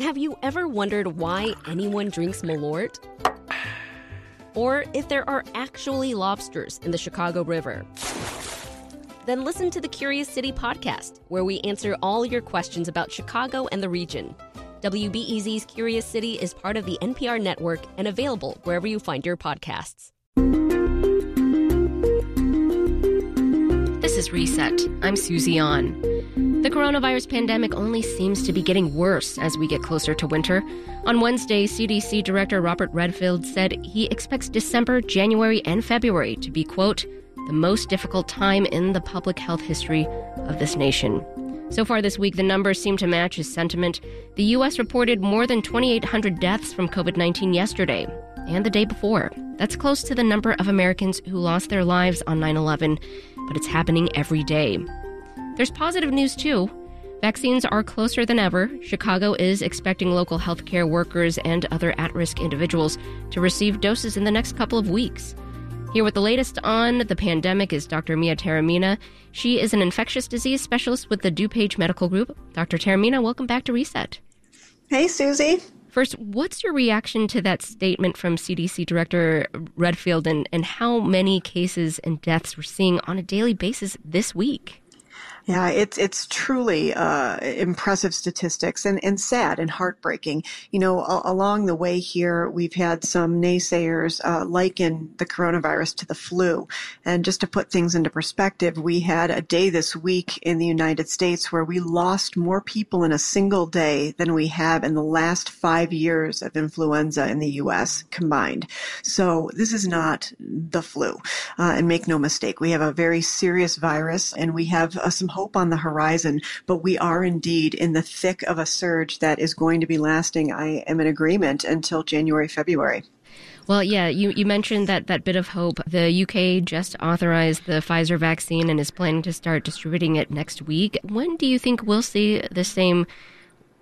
Have you ever wondered why anyone drinks Malort? Or if there are actually lobsters in the Chicago River? Then listen to the Curious City podcast, where we answer all your questions about Chicago and the region. WBEZ's Curious City is part of the NPR network and available wherever you find your podcasts. This is Reset. I'm Susie An. The coronavirus pandemic only seems to be getting worse as we get closer to winter. On Wednesday, CDC Director Robert Redfield said he expects December, January, and February to be, quote, the most difficult time in the public health history of this nation. So far this week, the numbers seem to match his sentiment. The U.S. reported more than 2,800 deaths from COVID 19 yesterday and the day before. That's close to the number of Americans who lost their lives on 9 11, but it's happening every day. There's positive news too. Vaccines are closer than ever. Chicago is expecting local healthcare workers and other at risk individuals to receive doses in the next couple of weeks. Here with the latest on the pandemic is Dr. Mia Taormina. She is an infectious disease specialist with the DuPage Medical Group. Dr. Taormina, welcome back to Reset. Hey, Susie. First, what's your reaction to that statement from CDC Director Redfield and, and how many cases and deaths we're seeing on a daily basis this week? Yeah, it's it's truly uh, impressive statistics and, and sad and heartbreaking. You know, a- along the way here, we've had some naysayers uh, liken the coronavirus to the flu. And just to put things into perspective, we had a day this week in the United States where we lost more people in a single day than we have in the last five years of influenza in the U.S. combined. So this is not the flu. Uh, and make no mistake, we have a very serious virus and we have uh, some hope on the horizon, but we are indeed in the thick of a surge that is going to be lasting, I am in agreement, until January, February. Well, yeah, you, you mentioned that, that bit of hope. The UK just authorized the Pfizer vaccine and is planning to start distributing it next week. When do you think we'll see the same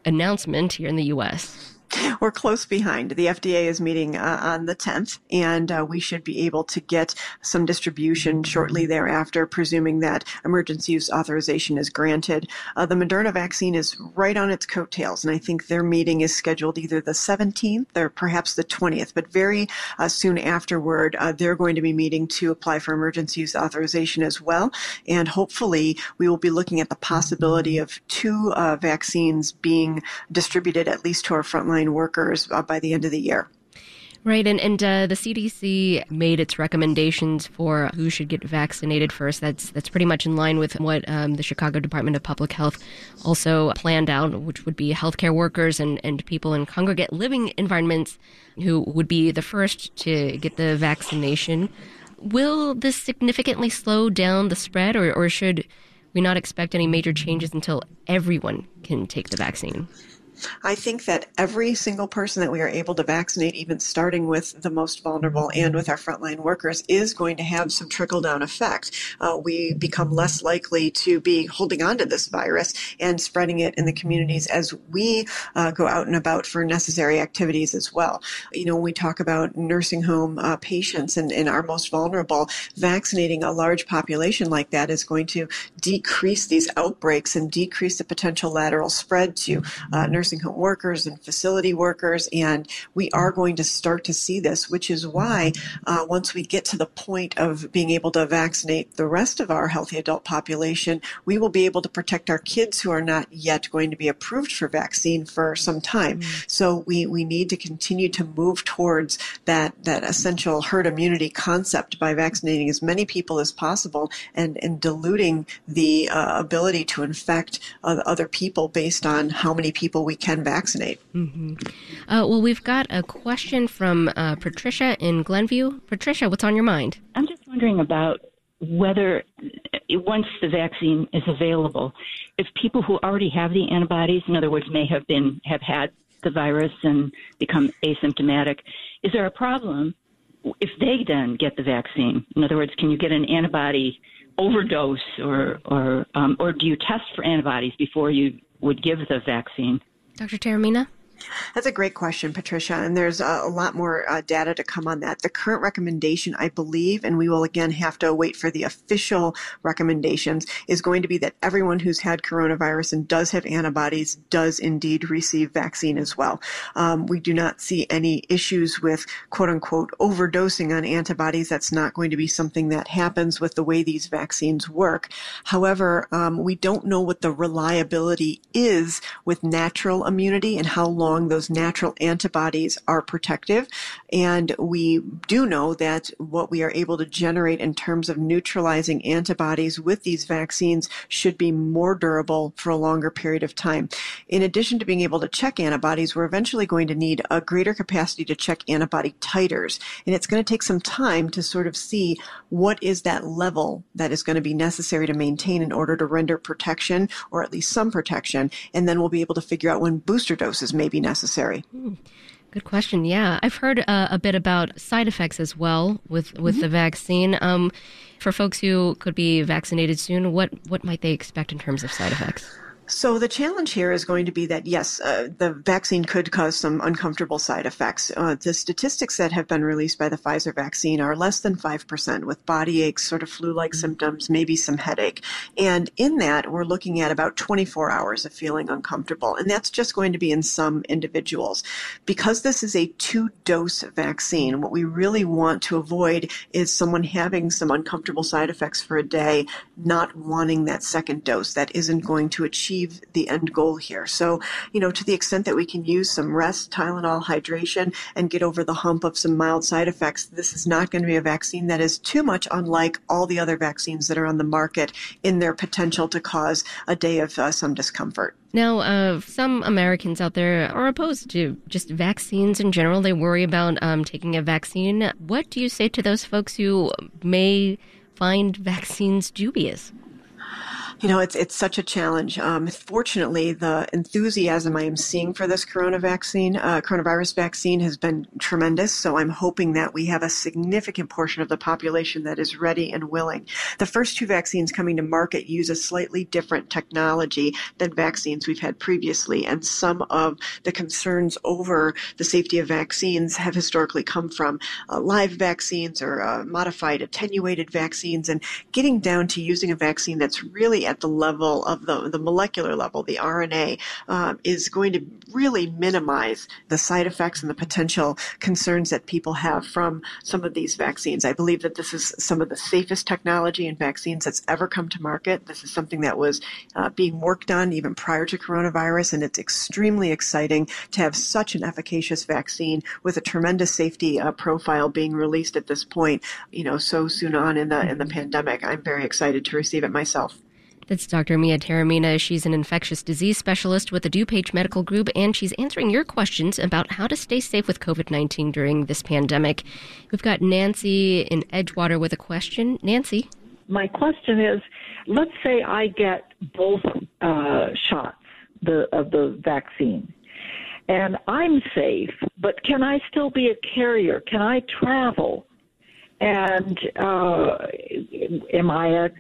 announcement here in the US? we're close behind. The FDA is meeting uh, on the 10th, and uh, we should be able to get some distribution shortly thereafter, presuming that emergency use authorization is granted. Uh, the Moderna vaccine is right on its coattails, and I think their meeting is scheduled either the 17th or perhaps the 20th, but very uh, soon afterward, uh, they're going to be meeting to apply for emergency use authorization as well. And hopefully, we will be looking at the possibility of two uh, vaccines being distributed at least to our frontline frontline workers uh, by the end of the year. Right, and and uh, the CDC made its recommendations for who should get vaccinated first. That's that's pretty much in line with what um, the Chicago Department of Public Health also planned out, which would be healthcare workers and and people in congregate living environments who would be the first to get the vaccination. Will this significantly slow down the spread, or, or should we not expect any major changes until everyone can take the vaccine? I think that every single person that we are able to vaccinate, even starting with the most vulnerable and with our frontline workers, is going to have some trickle down effect. Uh, we become less likely to be holding on to this virus and spreading it in the communities as we uh, go out and about for necessary activities as well. You know, when we talk about nursing home uh, patients and, and our most vulnerable, vaccinating a large population like that is going to decrease these outbreaks and decrease the potential lateral spread to uh, nursing nursing home workers and facility workers. And we are going to start to see this, which is why uh, once we get to the point of being able to vaccinate the rest of our healthy adult population, we will be able to protect our kids who are not yet going to be approved for vaccine for some time. Mm-hmm. So we, we need to continue to move towards that, that essential herd immunity concept by vaccinating as many people as possible and, and diluting the uh, ability to infect uh, other people based on how many people we can vaccinate. Mm-hmm. Uh, well, we've got a question from uh, Patricia in Glenview. Patricia, what's on your mind? I'm just wondering about whether once the vaccine is available, if people who already have the antibodies, in other words, may have been have had the virus and become asymptomatic, is there a problem if they then get the vaccine? In other words, can you get an antibody overdose, or or um, or do you test for antibodies before you would give the vaccine? Dr. Taormina? That's a great question, Patricia. And there's a, a lot more uh, data to come on that. The current recommendation, I believe, and we will again have to wait for the official recommendations, is going to be that everyone who's had coronavirus and does have antibodies does indeed receive vaccine as well. Um, we do not see any issues with quote unquote overdosing on antibodies. That's not going to be something that happens with the way these vaccines work. However, um, we don't know what the reliability is with natural immunity and how long long those natural antibodies are protective. And we do know that what we are able to generate in terms of neutralizing antibodies with these vaccines should be more durable for a longer period of time. In addition to being able to check antibodies, we're eventually going to need a greater capacity to check antibody titers. And it's going to take some time to sort of see what is that level that is going to be necessary to maintain in order to render protection or at least some protection. And then we'll be able to figure out when booster doses may be necessary. Good question. Yeah, I've heard uh, a bit about side effects as well with with mm-hmm. the vaccine. Um, for folks who could be vaccinated soon, what what might they expect in terms of side effects? So the challenge here is going to be that yes, uh, the vaccine could cause some uncomfortable side effects. Uh, the statistics that have been released by the Pfizer vaccine are less than 5% with body aches, sort of flu-like mm-hmm. symptoms, maybe some headache. And in that, we're looking at about 24 hours of feeling uncomfortable. And that's just going to be in some individuals. Because this is a two-dose vaccine, what we really want to avoid is someone having some uncomfortable side effects for a day, not wanting that second dose. That isn't going to achieve achieve the end goal here. So, you know, to the extent that we can use some rest, Tylenol, hydration, and get over the hump of some mild side effects, this is not going to be a vaccine that is too much unlike all the other vaccines that are on the market in their potential to cause a day of uh, some discomfort. Now, uh, some Americans out there are opposed to just vaccines in general. They worry about um, taking a vaccine. What do you say to those folks who may find vaccines dubious? You know, it's it's such a challenge. Um, fortunately, the enthusiasm I am seeing for this corona vaccine, uh, coronavirus vaccine, has been tremendous. So I'm hoping that we have a significant portion of the population that is ready and willing. The first two vaccines coming to market use a slightly different technology than vaccines we've had previously, and some of the concerns over the safety of vaccines have historically come from uh, live vaccines or uh, modified attenuated vaccines, and getting down to using a vaccine that's really at the level of the, the molecular level, the RNA, um, is going to really minimize the side effects and the potential concerns that people have from some of these vaccines. I believe that this is some of the safest technology in vaccines that's ever come to market. This is something that was uh, being worked on even prior to coronavirus, and it's extremely exciting to have such an efficacious vaccine with a tremendous safety uh, profile being released at this point. You know, so soon on in the in the pandemic. I'm very excited to receive it myself. That's Dr. Mia Taormina. She's an infectious disease specialist with the DuPage Medical Group, and she's answering your questions about how to stay safe with COVID 19 during this pandemic. We've got Nancy in Edgewater with a question. Nancy? My question is let's say I get both uh, shots the, of the vaccine. And I'm safe, but can I still be a carrier? Can I travel? And uh, am I a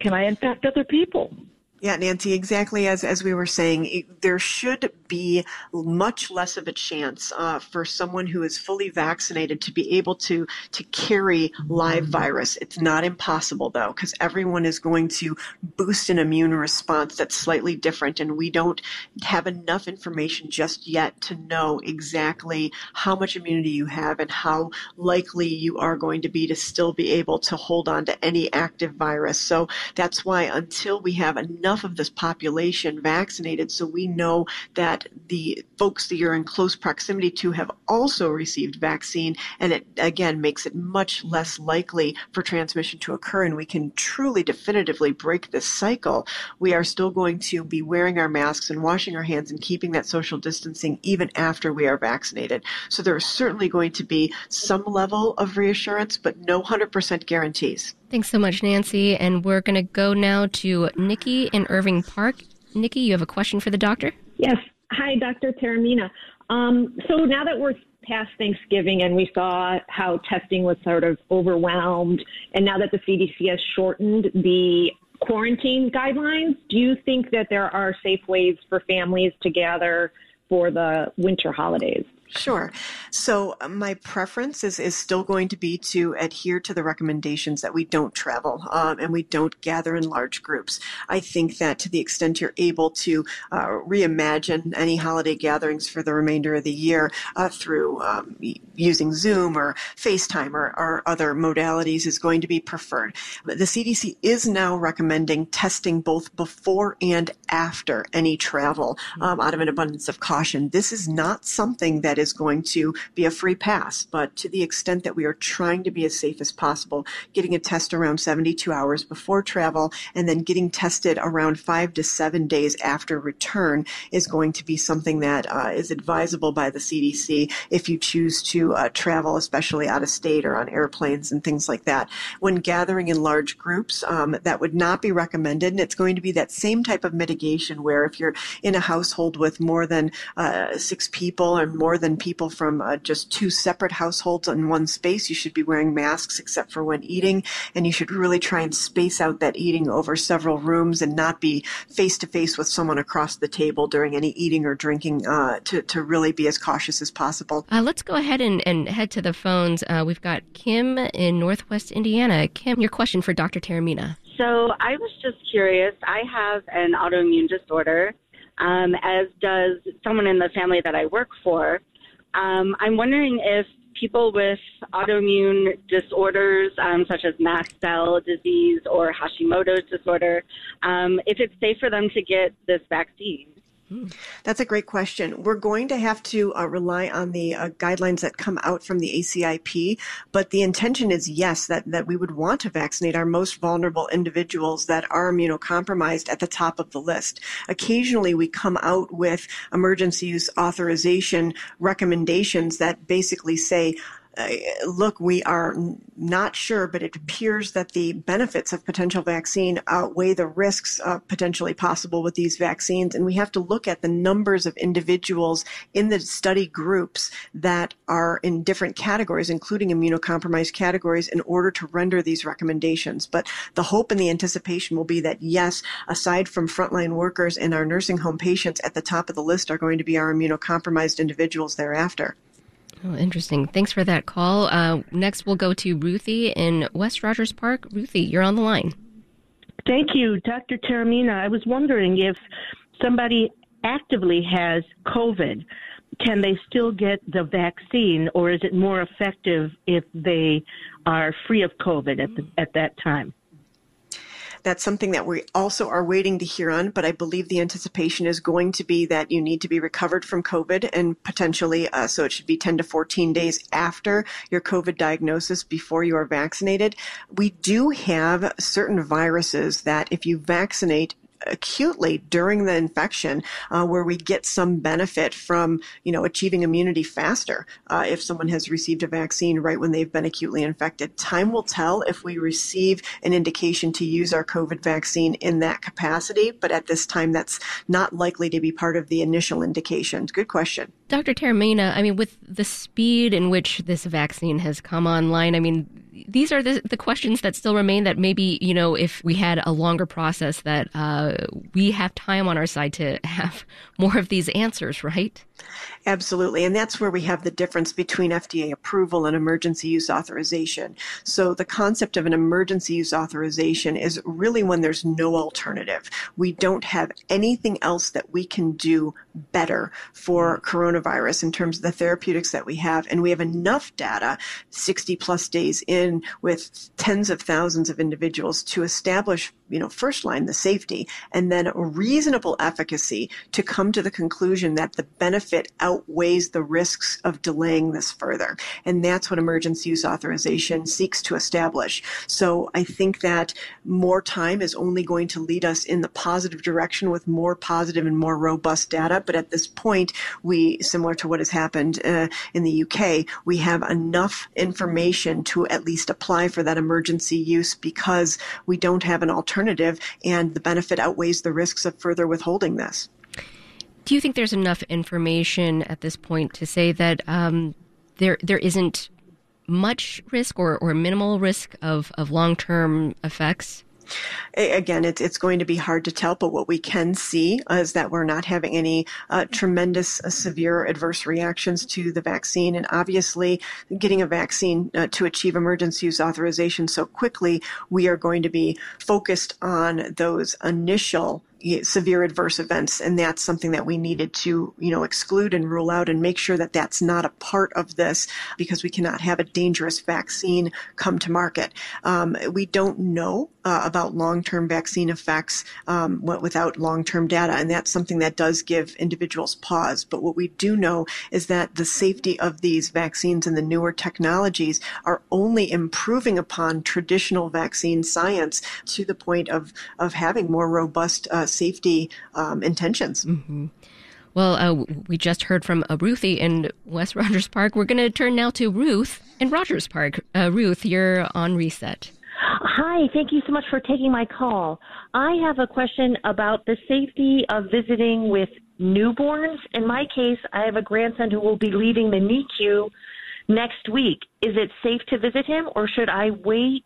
can I infect other people? Yeah, Nancy, exactly as, as we were saying, there should be much less of a chance uh, for someone who is fully vaccinated to be able to, to carry live virus. It's not impossible, though, because everyone is going to boost an immune response that's slightly different, and we don't have enough information just yet to know exactly how much immunity you have and how likely you are going to be to still be able to hold on to any active virus. So that's why until we have enough enough of this population vaccinated so we know that the folks that you're in close proximity to have also received vaccine. And it again makes it much less likely for transmission to occur. And we can truly definitively break this cycle. We are still going to be wearing our masks and washing our hands and keeping that social distancing even after we are vaccinated. So there is certainly going to be some level of reassurance, but no 100% guarantees. Thanks so much, Nancy. And we're going to go now to Nikki in Irving Park. Nikki, you have a question for the doctor? Yes. Hi, Dr. Taormina. Um, so now that we're past Thanksgiving and we saw how testing was sort of overwhelmed, and now that the CDC has shortened the quarantine guidelines, do you think that there are safe ways for families to gather for the winter holidays? Sure. So uh, my preference is, is still going to be to adhere to the recommendations that we don't travel um, and we don't gather in large groups. I think that to the extent you're able to uh, reimagine any holiday gatherings for the remainder of the year uh, through um, using Zoom or FaceTime or, or, other modalities is going to be preferred. The CDC is now recommending testing both before and after any travel um, out of an abundance of caution. This is not something that is going to be a free pass, but to the extent that we are trying to be as safe as possible, getting a test around 72 hours before travel and then getting tested around five to seven days after return is going to be something that uh, is advisable by the CDC if you choose to uh, travel, especially out of state or on airplanes and things like that. When gathering in large groups, um, that would not be recommended, and it's going to be that same type of mitigation where if you're in a household with more than uh, six people or more than people from uh, just two separate households in one space. You should be wearing masks except for when eating, and you should really try and space out that eating over several rooms and not be face to face with someone across the table during any eating or drinking uh, to, to really be as cautious as possible. Uh, let's go ahead and, and head to the phones. Uh, we've got Kim in Northwest Indiana. Kim, your question for Dr. Taormina. So I was just curious. I have an autoimmune disorder, um, as does someone in the family that I work for. Um, I'm wondering if people with autoimmune disorders, um, such as mast cell disease or Hashimoto's disorder, um, if it's safe for them to get this vaccine. That's a great question. We're going to have to uh, rely on the uh, guidelines that come out from the ACIP, but the intention is yes, that, that we would want to vaccinate our most vulnerable individuals that are immunocompromised at the top of the list. Occasionally we come out with emergency use authorization recommendations that basically say, look, we are not sure, but it appears that the benefits of potential vaccine outweigh the risks uh, potentially possible with these vaccines. And we have to look at the numbers of individuals in the study groups that are in different categories, including immunocompromised categories, in order to render these recommendations. But the hope and the anticipation will be that, yes, aside from frontline workers and our nursing home patients, at the top of the list are going to be our immunocompromised individuals thereafter. Oh, interesting. Thanks for that call. Uh, next, we'll go to Ruthie in West Rogers Park. Ruthie, you're on the line. Thank you, Dr. Taormina. I was wondering if somebody actively has COVID, can they still get the vaccine, or is it more effective if they are free of COVID at, the, at that time? That's something that we also are waiting to hear on, but I believe the anticipation is going to be that you need to be recovered from COVID and potentially, uh, so it should be 10 to 14 days after your COVID diagnosis before you are vaccinated. We do have certain viruses that if you vaccinate acutely during the infection uh, where we get some benefit from you know achieving immunity faster uh, if someone has received a vaccine right when they've been acutely infected. Time will tell if we receive an indication to use our covid vaccine in that capacity but at this time that's not likely to be part of the initial indication. Good question. Dr Taormina, i mean with the speed in which this vaccine has come online i mean these are the, the questions that still remain that maybe, you know, if we had a longer process that uh, we have time on our side to have more of these answers, right? Absolutely. And that's where we have the difference between FDA approval and emergency use authorization. So the concept of an emergency use authorization is really when there's no alternative. We don't have anything else that we can do better for coronavirus in terms of the therapeutics that we have. And we have enough data, 60 plus days in with tens of thousands of individuals to establish you know, first line, the safety, and then a reasonable efficacy to come to the conclusion that the benefit outweighs the risks of delaying this further. And that's what emergency use authorization seeks to establish. So I think that more time is only going to lead us in the positive direction with more positive and more robust data. But at this point, we, similar to what has happened uh, in the UK, we have enough information to at least apply for that emergency use because we don't have an alternative alternative, and the benefit outweighs the risks of further withholding this. Do you think there's enough information at this point to say that um, there there isn't much risk or, or minimal risk of, of long term effects? Again, it's, it's going to be hard to tell, but what we can see is that we're not having any uh, tremendous uh, severe adverse reactions to the vaccine. And obviously, getting a vaccine uh, to achieve emergency use authorization so quickly, we are going to be focused on those initial severe adverse events and that's something that we needed to you know exclude and rule out and make sure that that's not a part of this because we cannot have a dangerous vaccine come to market. Um, we don't know uh, about long-term vaccine effects um, without long-term data and that's something that does give individuals pause. But what we do know is that the safety of these vaccines and the newer technologies are only improving upon traditional vaccine science to the point of of having more robust uh, safety um, intentions. Mm-hmm. Well, uh, we just heard from uh, Ruthie in West Rogers Park. We're going to turn now to Ruth in Rogers Park. Uh, Ruth, you're on reset. Hi, thank you so much for taking my call. I have a question about the safety of visiting with newborns. In my case, I have a grandson who will be leaving the NICU next week. Is it safe to visit him, or should I wait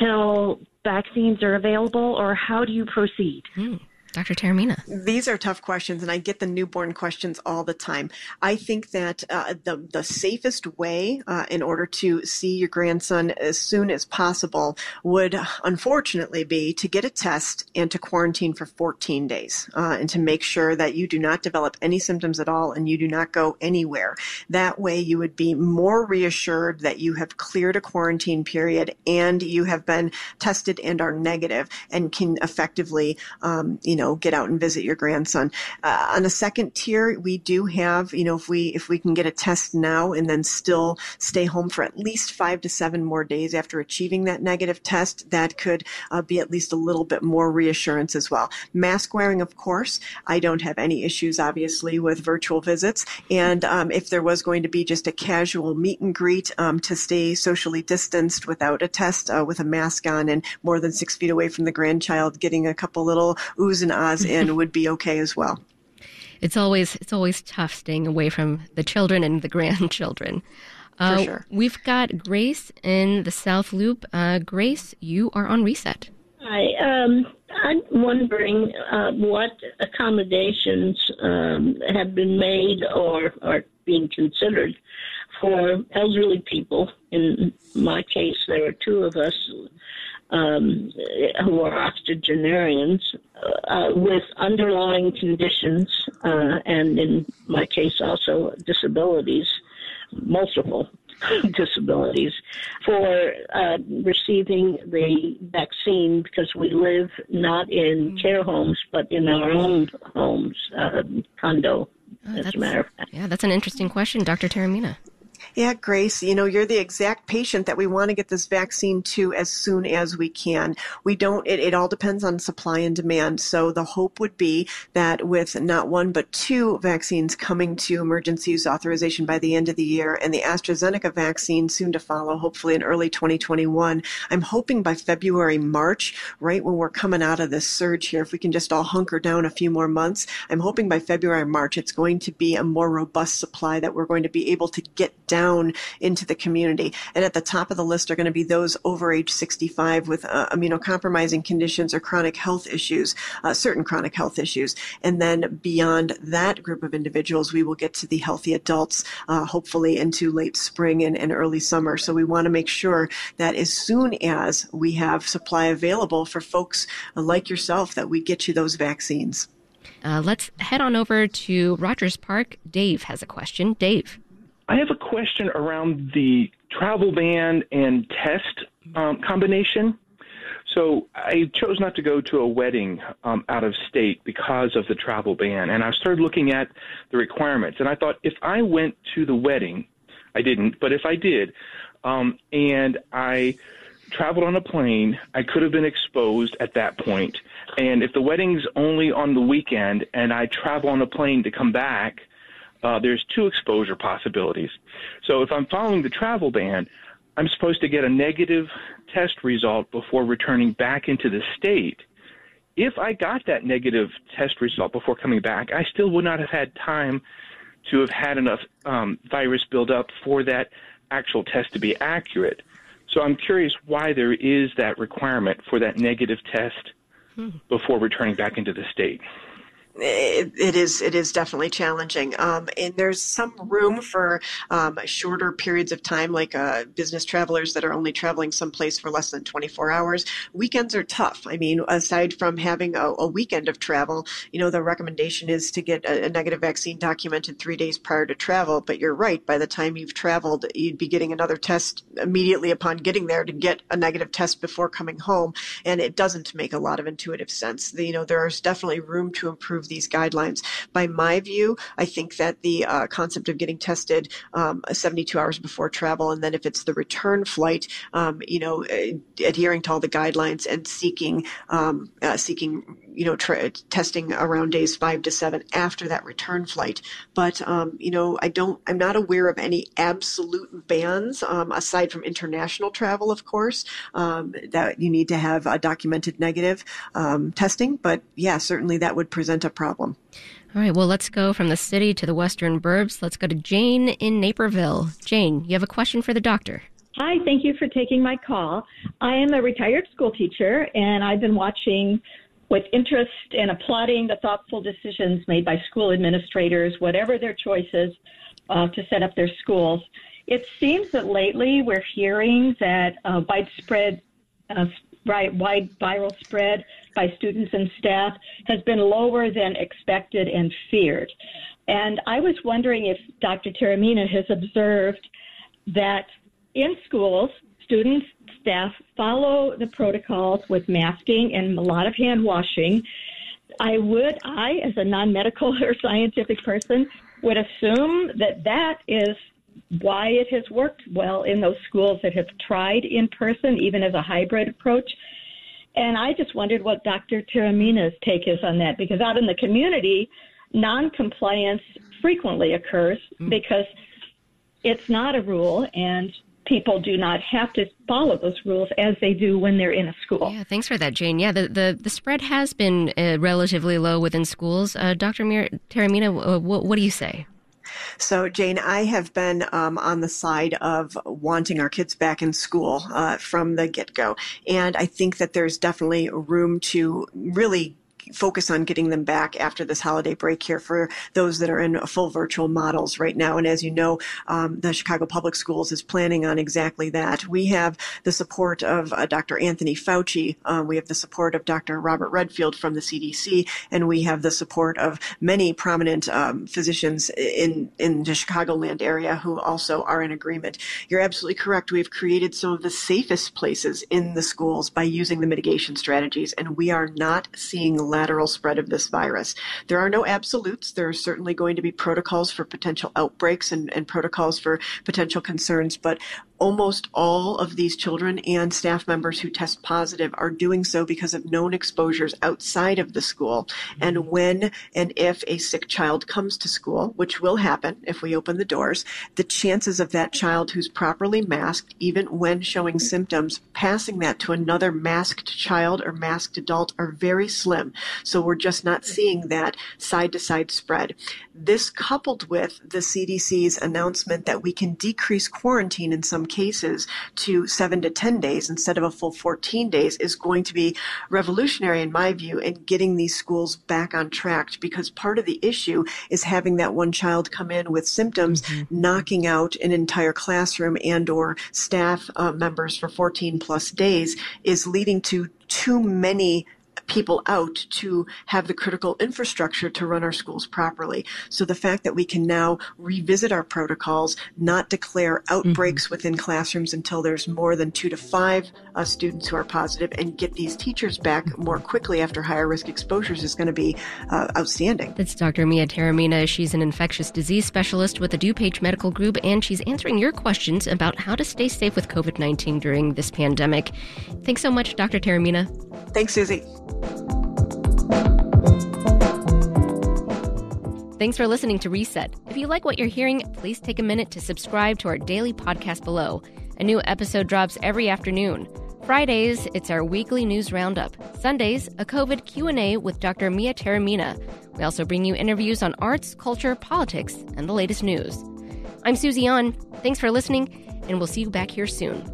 till vaccines are available, or how do you proceed? Hmm. Dr. Taormina. These are tough questions, and I get the newborn questions all the time. I think that uh, the the safest way uh, in order to see your grandson as soon as possible would, unfortunately, be to get a test and to quarantine for 14 days, uh, and to make sure that you do not develop any symptoms at all and you do not go anywhere. That way, you would be more reassured that you have cleared a quarantine period and you have been tested and are negative and can effectively, um, you know know, get out and visit your grandson. Uh, on a second tier, we do have, you know, if we if we can get a test now and then still stay home for at least five to seven more days after achieving that negative test, that could uh, be at least a little bit more reassurance as well. Mask wearing, of course, I don't have any issues, obviously, with virtual visits. And um, if there was going to be just a casual meet and greet um, to stay socially distanced without a test, uh, with a mask on, and more than six feet away from the grandchild, getting a couple little oohs and Oz in would be okay as well. It's always it's always tough staying away from the children and the grandchildren. Uh, For sure. We've got Grace in the South Loop. Uh, Grace, you are on reset. Hi. Um, I'm wondering uh, what accommodations um, have been made or are being considered for elderly people. In my case, there are two of us um, who are octogenarians uh, with underlying conditions, uh, and in my case also disabilities, multiple disabilities, for uh, receiving the vaccine because we live not in care homes but in our own homes, uh, condo. Oh, as a matter of fact. Yeah, that's an interesting question, Dr. Taormina. Yeah, Grace, you know, you're the exact patient that we want to get this vaccine to as soon as we can. We don't, it, it all depends on supply and demand. So the hope would be that with not one, but two vaccines coming to emergency use authorization by the end of the year and the AstraZeneca vaccine soon to follow, hopefully in early 2021. I'm hoping by February, March, right when we're coming out of this surge here, if we can just all hunker down a few more months, I'm hoping by February, March, it's going to be a more robust supply that we're going to be able to get down into the community. And at the top of the list are going to be those over age 65 with uh, immunocompromising conditions or chronic health issues, uh, certain chronic health issues. And then beyond that group of individuals, we will get to the healthy adults, uh, hopefully into late spring and, and early summer. So we want to make sure that as soon as we have supply available for folks like yourself, that we get you those vaccines. Uh, let's head on over to Rogers Park. Dave has a question. Dave. I have a question around the travel ban and test um, combination. So I chose not to go to a wedding um, out of state because of the travel ban, and I started looking at the requirements. And I thought if I went to the wedding, I didn't, but if I did, um, and I traveled on a plane, I could have been exposed at that point. And if the wedding's only on the weekend, and I travel on a plane to come back uh, there's two exposure possibilities. So if I'm following the travel ban, I'm supposed to get a negative test result before returning back into the state. If I got that negative test result before coming back, I still would not have had time to have had enough um, virus build up for that actual test to be accurate. So I'm curious why there is that requirement for that negative test hmm. before returning back into the state it, it is it is definitely challenging. Um, and there's some room for um, shorter periods of time like uh, business travelers that are only traveling someplace for less than 24 hours. Weekends are tough. I mean aside from having a, a weekend of travel you know the recommendation is to get a, a, negative vaccine documented three days prior to travel. But you're right. By the time you've traveled you'd be getting another test immediately upon getting there to get a negative test before coming home. And it doesn't make a lot of intuitive sense. The, you know there's definitely room to improve improve these guidelines. By my view, I think that the uh, concept of getting tested um, 72 hours before travel, and then if it's the return flight, um, you know, adhering to all the guidelines and seeking um, uh, seeking you know, tra- testing around days five to seven after that return flight. But, um, you know, I don't, I'm not aware of any absolute bans, um, aside from international travel, of course, um, that you need to have a documented negative um, testing. But yeah, certainly that would present a problem. All right, well, let's go from the city to the western burbs. Let's go to Jane in Naperville. Jane, you have a question for the doctor. Hi, thank you for taking my call. I am a retired school teacher, and I've been watching with interest in applauding the thoughtful decisions made by school administrators, whatever their choices, uh, to set up their schools. It seems that lately we're hearing that uh, widespread uh, right, wide viral spread by students and staff has been lower than expected and feared. And I was wondering if Dr. Taormina has observed that in schools, students, staff follow the protocols with masking and a lot of hand washing. I would, I, as a non medical or scientific person, would assume that that is why it has worked well in those schools that have tried in person, even as a hybrid approach. And I just wondered what Dr. Taormina's take is on that, because out in the community, non-compliance frequently occurs mm. because it's not a rule and people do not have to follow those rules as they do when they're in a school. Yeah, thanks for that, Jane. Yeah, the, the, the spread has been uh, relatively low within schools. Uh, Dr. Mir- Taormina, uh, what, what do you say? So, Jane, I have been um, on the side of wanting our kids back in school uh, from the get go. And I think that there's definitely room to really focus on getting them back after this holiday break here for those that are in full virtual models right now. And as you know, um, the Chicago Public Schools is planning on exactly that. We have the support of uh, Dr. Anthony Fauci. Um, we have the support of Dr. Robert Redfield from the CDC, and we have the support of many prominent um, physicians in in the Chicagoland area who also are in agreement. You're absolutely correct. We've created some of the safest places in the schools by using the mitigation strategies, and we are not seeing lateral spread of this virus. There are no absolutes. There are certainly going to be protocols for potential outbreaks and, and protocols for potential concerns, but almost all of these children and staff members who test positive are doing so because of known exposures outside of the school. And mm-hmm. when and if a sick child comes to school, which will happen if we open the doors, the chances of that child who's properly masked, even when showing symptoms, passing that to another masked child or masked adult are very slim. So we're just not seeing that side to side spread. This coupled with the CDC's announcement that we can decrease quarantine in some cases to seven to 10 days instead of a full 14 days is going to be revolutionary in my view in getting these schools back on track because part of the issue is having that one child come in with symptoms, mm-hmm. knocking out an entire classroom and or staff uh, members for 14 plus days is leading to too many people out to have the critical infrastructure to run our schools properly. So the fact that we can now revisit our protocols, not declare outbreaks mm-hmm. within classrooms until there's more than two to five uh, students who are positive and get these teachers back more quickly after higher risk exposures is going to be uh, outstanding. That's Dr. Mia Taormina. She's an infectious disease specialist with the DuPage Medical Group, and she's answering your questions about how to stay safe with COVID 19 during this pandemic. Thanks so much, Dr. Taormina. Thanks, Susie. Thanks for listening to Reset. If you like what you're hearing, please take a minute to subscribe to our daily podcast below. A new episode drops every afternoon. Fridays, it's our weekly news roundup. Sundays, a COVID Q&A with Dr. Mia Taormina. We also bring you interviews on arts, culture, politics, and the latest news. I'm Susie An. Thanks for listening, and we'll see you back here soon.